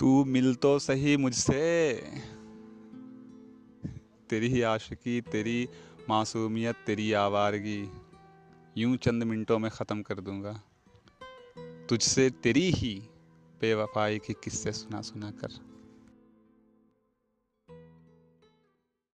तू मिल तो सही मुझसे। तेरी ही आशिकी तेरी मासूमियत, तेरी आवारगी। यूँ चंद मिनटों में ख़त्म कर दूँगा। तुझसे तेरी ही बेवफाई के किस्से सुना सुना कर।